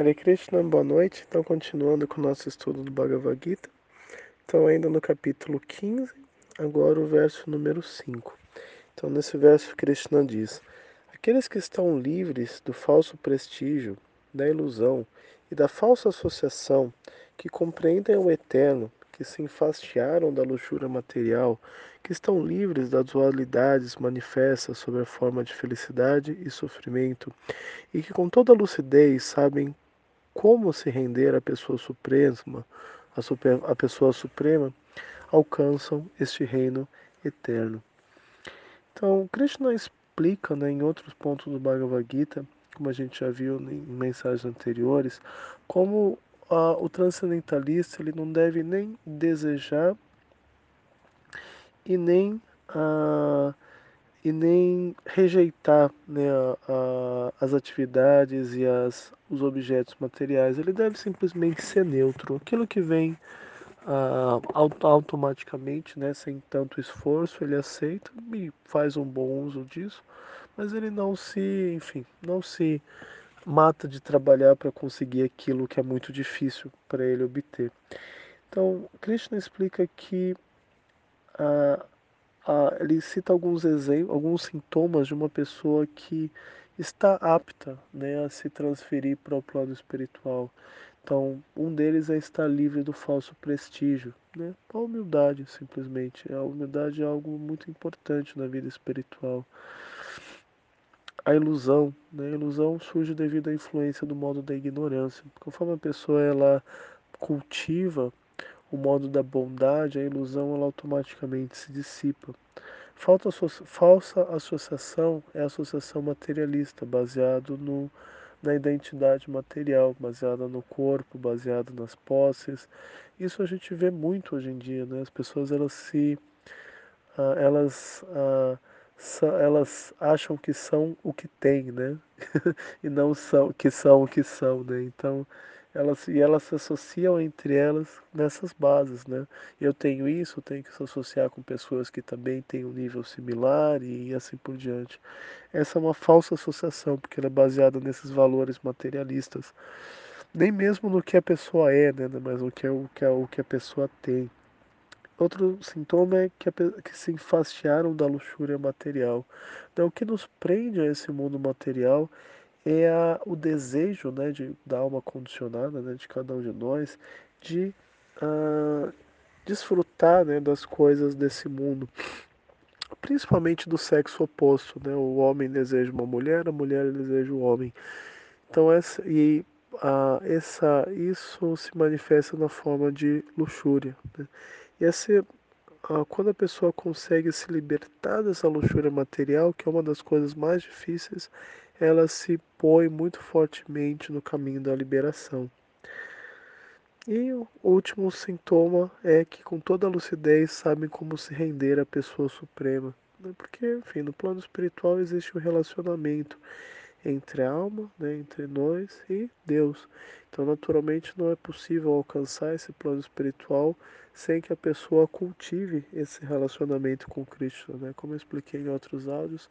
Hare Krishna, boa noite. Então, continuando com o nosso estudo do Bhagavad Gita. Então, ainda no capítulo 15, agora o verso número 5. Então, nesse verso, Krishna diz: Aqueles que estão livres do falso prestígio, da ilusão e da falsa associação, que compreendem o eterno, que se enfastiaram da luxúria material, que estão livres das dualidades manifestas sob a forma de felicidade e sofrimento, e que com toda lucidez sabem como se render à pessoa suprema, a, super, a pessoa suprema, alcançam este reino eterno. Então, Krishna explica né, em outros pontos do Bhagavad Gita, como a gente já viu em mensagens anteriores, como uh, o transcendentalista ele não deve nem desejar e nem uh, e nem rejeitar né, a, a, as atividades e as, os objetos materiais. Ele deve simplesmente ser neutro. Aquilo que vem uh, automaticamente, né, sem tanto esforço, ele aceita e faz um bom uso disso, mas ele não se, enfim, não se mata de trabalhar para conseguir aquilo que é muito difícil para ele obter. Então, Krishna explica que uh, ah, ele cita alguns exemplos, alguns sintomas de uma pessoa que está apta né, a se transferir para o plano espiritual. Então, um deles é estar livre do falso prestígio, né? A humildade, simplesmente. A humildade é algo muito importante na vida espiritual. A ilusão, né? A ilusão surge devido à influência do modo da ignorância. Conforme a pessoa ela cultiva o modo da bondade, a ilusão ela automaticamente se dissipa. Falta, falsa associação é associação materialista, baseado no, na identidade material, baseada no corpo, baseada nas posses. Isso a gente vê muito hoje em dia, né? As pessoas elas se uh, elas uh, elas acham que são o que têm, né? e não são que são o que são, né? Então elas e elas se associam entre elas nessas bases, né? Eu tenho isso, eu tenho que se associar com pessoas que também têm um nível similar e assim por diante. Essa é uma falsa associação, porque ela é baseada nesses valores materialistas, nem mesmo no que a pessoa é, né? Mas no que é o que, é, o que a pessoa tem. Outro sintoma é que, que se enfastiaram da luxúria material. Então, o que nos prende a esse mundo material é a, o desejo né, de, da alma condicionada, né, de cada um de nós, de uh, desfrutar né, das coisas desse mundo, principalmente do sexo oposto. Né? O homem deseja uma mulher, a mulher deseja o homem. Então, essa, e, uh, essa, isso se manifesta na forma de luxúria. Né? E essa, uh, quando a pessoa consegue se libertar dessa luxúria material, que é uma das coisas mais difíceis, ela se põe muito fortemente no caminho da liberação. E o último sintoma é que, com toda lucidez, sabem como se render à pessoa suprema. Né? Porque, enfim, no plano espiritual existe um relacionamento entre a alma, né, entre nós e Deus. Então, naturalmente, não é possível alcançar esse plano espiritual sem que a pessoa cultive esse relacionamento com Cristo. Né? Como eu expliquei em outros áudios,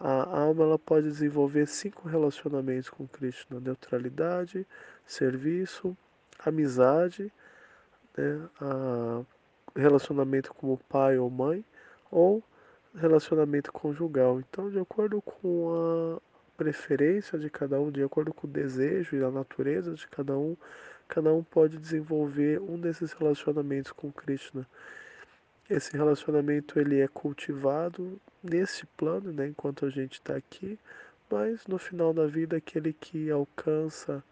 a alma ela pode desenvolver cinco relacionamentos com Krishna: neutralidade, serviço, amizade, né, relacionamento como pai ou mãe, ou relacionamento conjugal. Então, de acordo com a preferência de cada um, de acordo com o desejo e a natureza de cada um, cada um pode desenvolver um desses relacionamentos com Krishna. Esse relacionamento ele é cultivado nesse plano, né, enquanto a gente está aqui, mas no final da vida aquele que alcança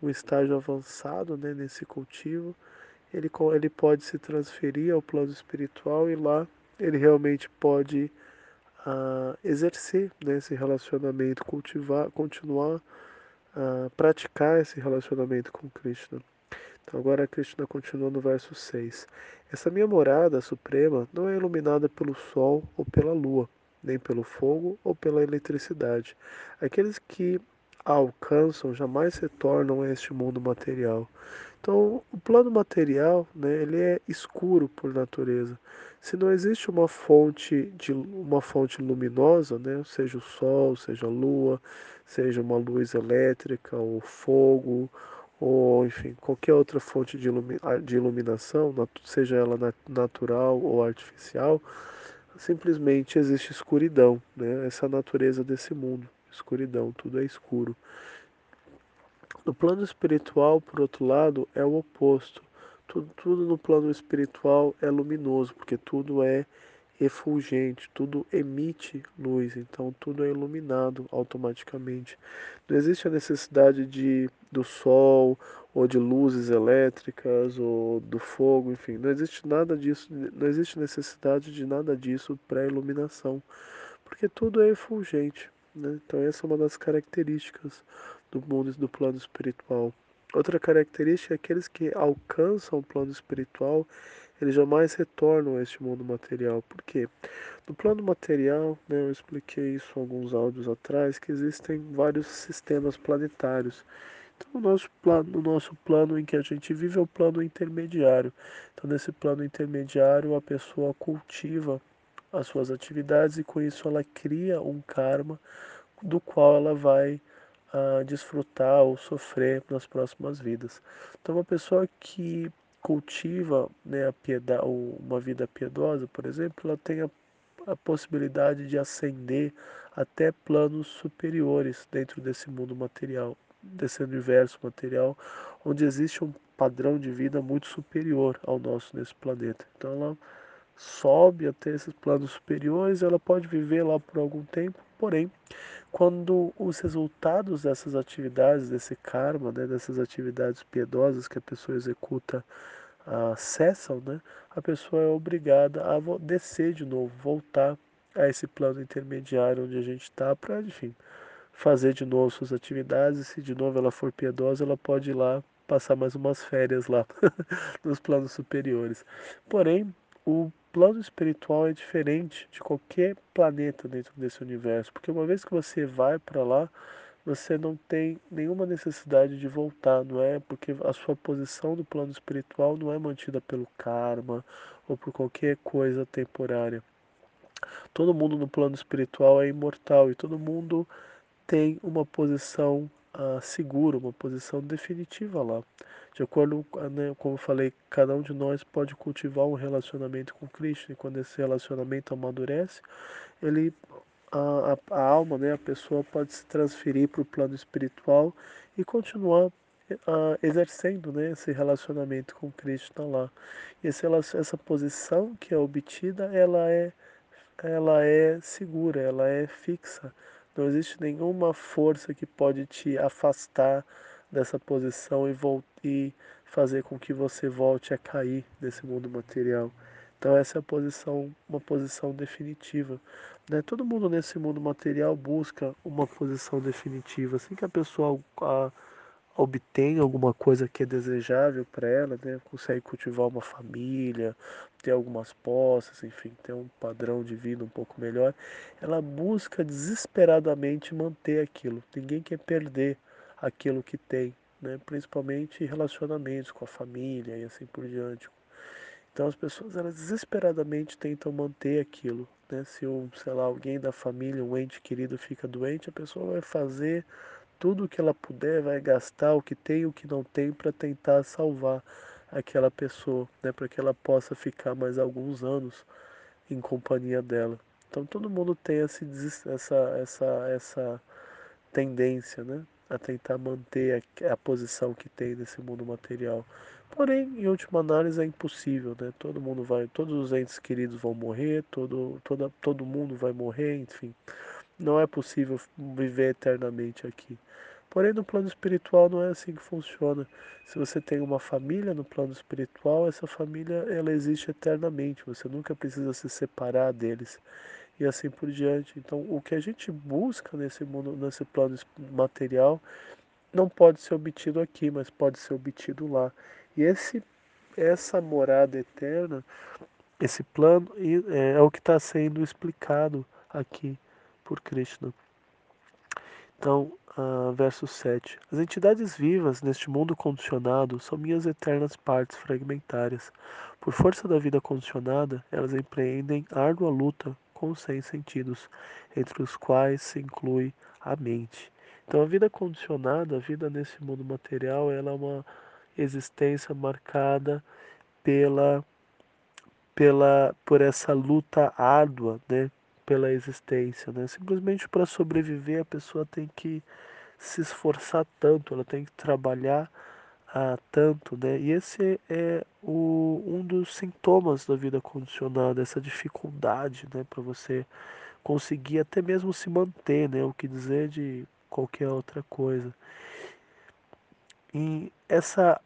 um estágio avançado né, nesse cultivo, ele, ele pode se transferir ao plano espiritual e lá ele realmente pode uh, exercer né, esse relacionamento, cultivar, continuar a uh, praticar esse relacionamento com Krishna. Então agora Krishna continua no verso 6. Essa minha morada suprema não é iluminada pelo sol ou pela lua, nem pelo fogo ou pela eletricidade. Aqueles que a alcançam jamais retornam a este mundo material. Então, o plano material, né, ele é escuro por natureza. Se não existe uma fonte de uma fonte luminosa, né, seja o sol, seja a lua, seja uma luz elétrica ou fogo, ou enfim, qualquer outra fonte de, de iluminação, seja ela natural ou artificial, simplesmente existe escuridão, né? Essa natureza desse mundo, escuridão, tudo é escuro. No plano espiritual, por outro lado, é o oposto. Tudo, tudo no plano espiritual é luminoso, porque tudo é efulgente, tudo emite luz, então tudo é iluminado automaticamente. Não existe a necessidade de do sol ou de luzes elétricas ou do fogo, enfim, não existe nada disso, não existe necessidade de nada disso para iluminação, porque tudo é efulgente, né? Então essa é uma das características do mundo do plano espiritual. Outra característica é aqueles que alcançam o plano espiritual, eles jamais retornam a este mundo material. Por quê? No plano material, né, eu expliquei isso alguns áudios atrás, que existem vários sistemas planetários. Então, o nosso plano, o nosso plano em que a gente vive é o plano intermediário. Então, nesse plano intermediário, a pessoa cultiva as suas atividades e com isso ela cria um karma do qual ela vai a desfrutar ou sofrer nas próximas vidas. Então, uma pessoa que cultiva né, piedade, uma vida piedosa, por exemplo, ela tem a, a possibilidade de ascender até planos superiores dentro desse mundo material, desse universo material, onde existe um padrão de vida muito superior ao nosso nesse planeta. Então, ela sobe até esses planos superiores, ela pode viver lá por algum tempo, porém quando os resultados dessas atividades, desse karma, né, dessas atividades piedosas que a pessoa executa uh, cessam, né, a pessoa é obrigada a descer de novo, voltar a esse plano intermediário onde a gente está para, enfim, fazer de novo suas atividades. E se de novo ela for piedosa, ela pode ir lá passar mais umas férias lá nos planos superiores. Porém, o plano espiritual é diferente de qualquer planeta dentro desse universo, porque uma vez que você vai para lá, você não tem nenhuma necessidade de voltar, não é? Porque a sua posição no plano espiritual não é mantida pelo karma ou por qualquer coisa temporária. Todo mundo no plano espiritual é imortal e todo mundo tem uma posição uh, segura, uma posição definitiva lá. De acordo com, né, como eu falei, cada um de nós pode cultivar um relacionamento com Cristo, e quando esse relacionamento amadurece, ele, a, a, a alma, né, a pessoa pode se transferir para o plano espiritual e continuar uh, exercendo né, esse relacionamento com Cristo lá. E esse, essa posição que é obtida, ela é, ela é segura, ela é fixa. Não existe nenhuma força que pode te afastar dessa posição e, e fazer com que você volte a cair nesse mundo material. Então essa é a posição, uma posição definitiva. Né? Todo mundo nesse mundo material busca uma posição definitiva. Assim que a pessoa a, obtém alguma coisa que é desejável para ela, né? consegue cultivar uma família, ter algumas posses, enfim, ter um padrão de vida um pouco melhor, ela busca desesperadamente manter aquilo. Ninguém quer perder aquilo que tem, né? principalmente relacionamentos com a família e assim por diante. Então as pessoas elas desesperadamente tentam manter aquilo. Né? Se um, sei lá, alguém da família, um ente querido fica doente, a pessoa vai fazer tudo o que ela puder, vai gastar o que tem e o que não tem para tentar salvar aquela pessoa, né? para que ela possa ficar mais alguns anos em companhia dela. Então todo mundo tem essa, essa, essa, essa tendência, né? a tentar manter a, a, posição que tem nesse mundo material. Porém, em última análise, é impossível, né? Todo mundo vai, todos os entes queridos vão morrer, todo, toda, todo mundo vai morrer, enfim. Não é possível viver eternamente aqui. Porém, no plano espiritual não é assim que funciona. Se você tem uma família no plano espiritual, essa família ela existe eternamente. Você nunca precisa se separar deles e assim por diante. Então, o que a gente busca nesse mundo, nesse plano material, não pode ser obtido aqui, mas pode ser obtido lá. E esse, essa morada eterna, esse plano, é, é o que está sendo explicado aqui por Krishna. Então, uh, verso 7. As entidades vivas neste mundo condicionado são minhas eternas partes fragmentárias. Por força da vida condicionada, elas empreendem árdua luta com os seis sentidos, entre os quais se inclui a mente. Então a vida condicionada, a vida nesse mundo material, ela é uma existência marcada pela pela por essa luta árdua, né, pela existência, né? Simplesmente para sobreviver a pessoa tem que se esforçar tanto, ela tem que trabalhar ah, tanto, né? E esse é o, um dos sintomas da vida condicionada, essa dificuldade, né, para você conseguir até mesmo se manter, né? O que dizer de qualquer outra coisa. E essa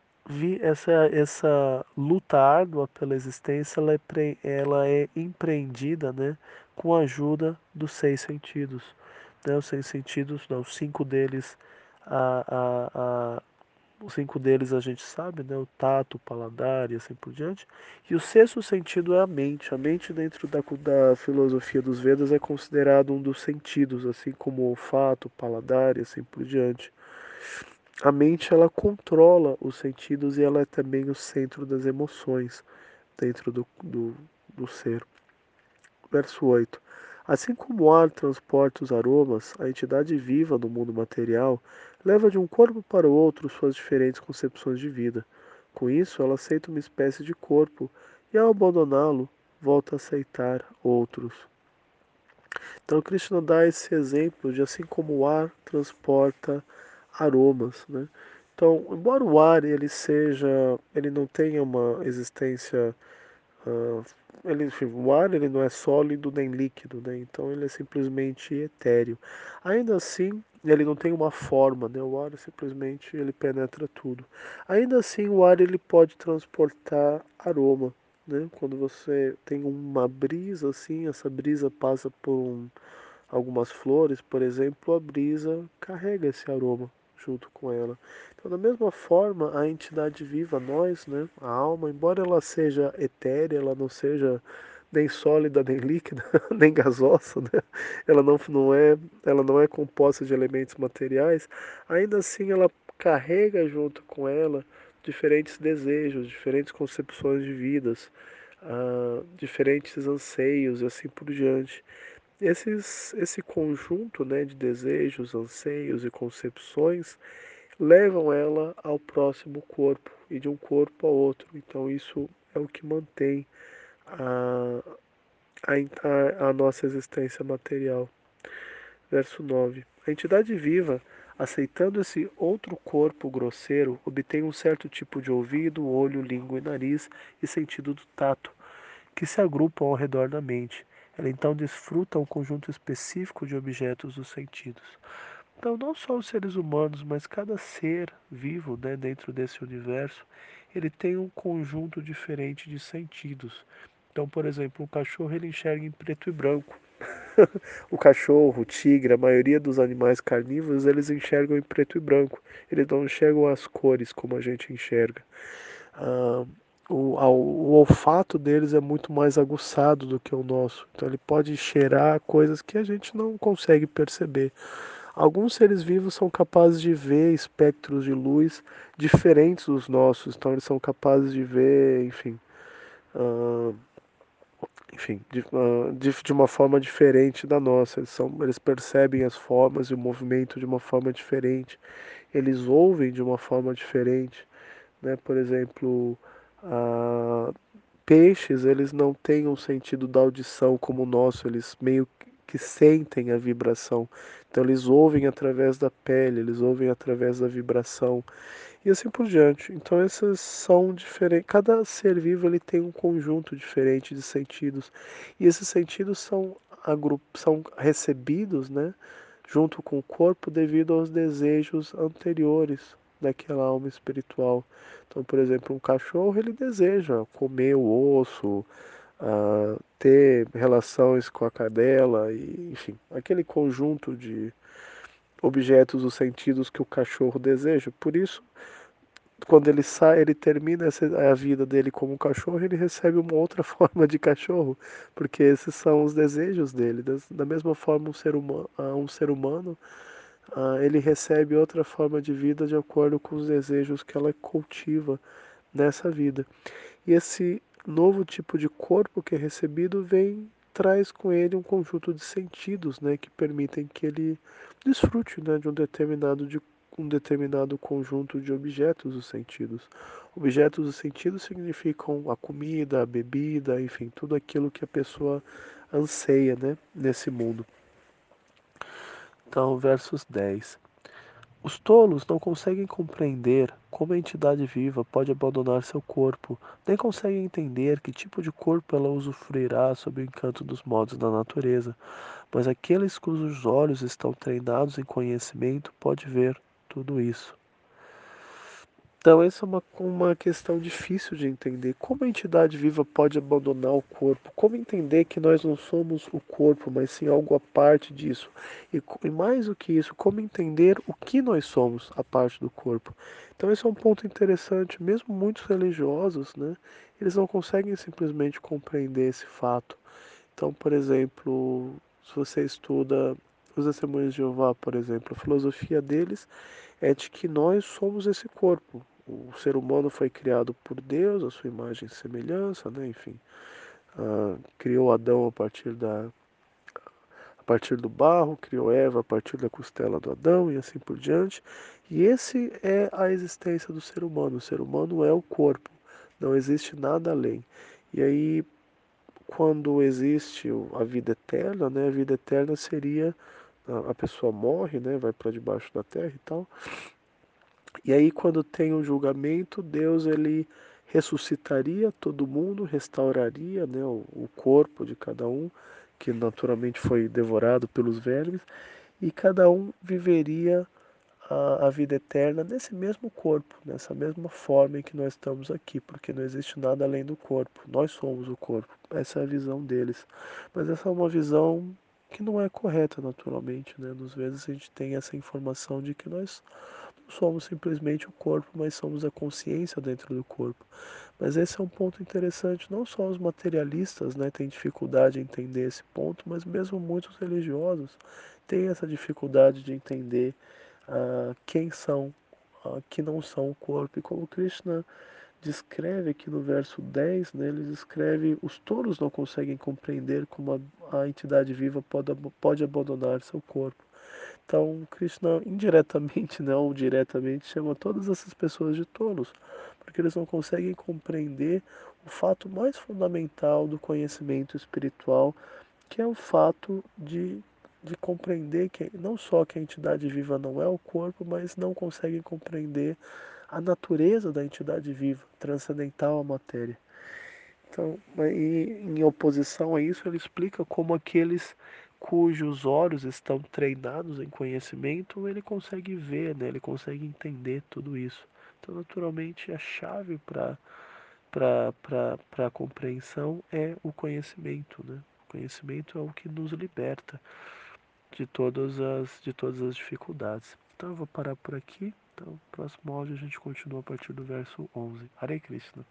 essa essa luta árdua pela existência, ela é, ela é empreendida, né, com a ajuda dos seis sentidos, né? Os seis sentidos, não, cinco deles a, a, a os cinco deles a gente sabe, né? O tato, o paladar e assim por diante. E o sexto sentido é a mente. A mente, dentro da, da filosofia dos Vedas, é considerado um dos sentidos, assim como o olfato, o paladar e assim por diante. A mente, ela controla os sentidos e ela é também o centro das emoções dentro do, do, do ser. Verso 8. Assim como o ar transporta os aromas, a entidade viva no mundo material leva de um corpo para o outro suas diferentes concepções de vida. Com isso, ela aceita uma espécie de corpo e, ao abandoná-lo, volta a aceitar outros. Então, Krishna dá esse exemplo de assim como o ar transporta aromas, né? Então, embora o ar ele seja, ele não tenha uma existência Uh, ele, o ar ele não é sólido nem líquido, né? então ele é simplesmente etéreo. Ainda assim, ele não tem uma forma, né? o ar simplesmente ele penetra tudo. Ainda assim, o ar ele pode transportar aroma. Né? Quando você tem uma brisa assim, essa brisa passa por um, algumas flores, por exemplo, a brisa carrega esse aroma junto com ela. Então, da mesma forma, a entidade viva, nós, né, a alma, embora ela seja etérea, ela não seja nem sólida, nem líquida, nem gasosa, né? ela, não, não é, ela não é composta de elementos materiais, ainda assim ela carrega junto com ela diferentes desejos, diferentes concepções de vidas, uh, diferentes anseios e assim por diante. Esses, esse conjunto né, de desejos, anseios e concepções levam ela ao próximo corpo e de um corpo a outro. Então, isso é o que mantém a, a, a nossa existência material. Verso 9: A entidade viva, aceitando esse outro corpo grosseiro, obtém um certo tipo de ouvido, olho, língua e nariz e sentido do tato, que se agrupam ao redor da mente ela então desfruta um conjunto específico de objetos dos sentidos. Então, não só os seres humanos, mas cada ser vivo né, dentro desse universo, ele tem um conjunto diferente de sentidos. Então, por exemplo, o cachorro ele enxerga em preto e branco. o cachorro, o tigre, a maioria dos animais carnívoros, eles enxergam em preto e branco. Eles não enxergam as cores como a gente enxerga. Ah, o, o olfato deles é muito mais aguçado do que o nosso. Então ele pode cheirar coisas que a gente não consegue perceber. Alguns seres vivos são capazes de ver espectros de luz diferentes dos nossos, então eles são capazes de ver, enfim, uh, enfim, de, uh, de, de, uma forma diferente da nossa. Eles, são, eles percebem as formas e o movimento de uma forma diferente. Eles ouvem de uma forma diferente, né? Por exemplo, ah, peixes, eles não têm um sentido da audição como o nosso, eles meio que sentem a vibração. Então eles ouvem através da pele, eles ouvem através da vibração e assim por diante. Então esses são diferentes. Cada ser vivo ele tem um conjunto diferente de sentidos e esses sentidos são são recebidos, né, junto com o corpo devido aos desejos anteriores daquela alma espiritual. Então, por exemplo, um cachorro ele deseja comer o osso, uh, ter relações com a cadela, e, enfim, aquele conjunto de objetos os sentidos que o cachorro deseja. Por isso, quando ele sai, ele termina a vida dele como um cachorro, ele recebe uma outra forma de cachorro, porque esses são os desejos dele. Da mesma forma, um ser humano, um ser humano ah, ele recebe outra forma de vida de acordo com os desejos que ela cultiva nessa vida. E esse novo tipo de corpo que é recebido vem traz com ele um conjunto de sentidos, né, que permitem que ele desfrute, né, de um determinado de um determinado conjunto de objetos dos sentidos. Objetos dos sentidos significam a comida, a bebida, enfim, tudo aquilo que a pessoa anseia, né, nesse mundo. Então, versos 10. Os tolos não conseguem compreender como a entidade viva pode abandonar seu corpo, nem conseguem entender que tipo de corpo ela usufruirá sob o encanto dos modos da natureza. Mas aqueles cujos olhos estão treinados em conhecimento pode ver tudo isso. Então, essa é uma, uma questão difícil de entender. Como a entidade viva pode abandonar o corpo? Como entender que nós não somos o corpo, mas sim algo à parte disso? E, e mais do que isso, como entender o que nós somos a parte do corpo? Então, esse é um ponto interessante. Mesmo muitos religiosos, né, eles não conseguem simplesmente compreender esse fato. Então, por exemplo, se você estuda os testemunhos de Jeová, por exemplo, a filosofia deles é de que nós somos esse corpo o ser humano foi criado por Deus, a sua imagem e semelhança, né? enfim, uh, criou Adão a partir da a partir do barro, criou Eva a partir da costela do Adão e assim por diante. E esse é a existência do ser humano. O ser humano é o corpo, não existe nada além. E aí, quando existe a vida eterna, né? A vida eterna seria a pessoa morre, né? Vai para debaixo da terra e tal. E aí quando tem o julgamento, Deus ele ressuscitaria todo mundo, restauraria né, o, o corpo de cada um, que naturalmente foi devorado pelos vermes, e cada um viveria a, a, vida eterna nesse mesmo corpo, nessa mesma forma em que nós estamos aqui, porque não existe nada além do corpo. Nós somos o corpo. Essa é a visão deles. Mas essa é uma visão que não é correta, naturalmente. Né? Às vezes a gente tem essa informação de que nós somos simplesmente o corpo, mas somos a consciência dentro do corpo. Mas esse é um ponto interessante. Não só os materialistas né, têm dificuldade em entender esse ponto, mas mesmo muitos religiosos têm essa dificuldade de entender uh, quem são, uh, que não são o corpo. E como Krishna descreve aqui no verso 10, né, ele descreve os touros não conseguem compreender como a, a entidade viva pode, pode abandonar seu corpo. Então, Krishna indiretamente, não né, diretamente, chama todas essas pessoas de tolos, porque eles não conseguem compreender o fato mais fundamental do conhecimento espiritual, que é o fato de, de compreender que não só que a entidade viva não é o corpo, mas não conseguem compreender a natureza da entidade viva, transcendental à matéria. Então, e em oposição a isso, ele explica como aqueles cujos olhos estão treinados em conhecimento, ele consegue ver, né? ele consegue entender tudo isso. Então, naturalmente, a chave para a compreensão é o conhecimento. Né? O conhecimento é o que nos liberta de todas as, de todas as dificuldades. Então, eu vou parar por aqui. Então, próximo áudio a gente continua a partir do verso 11. Hare Krishna.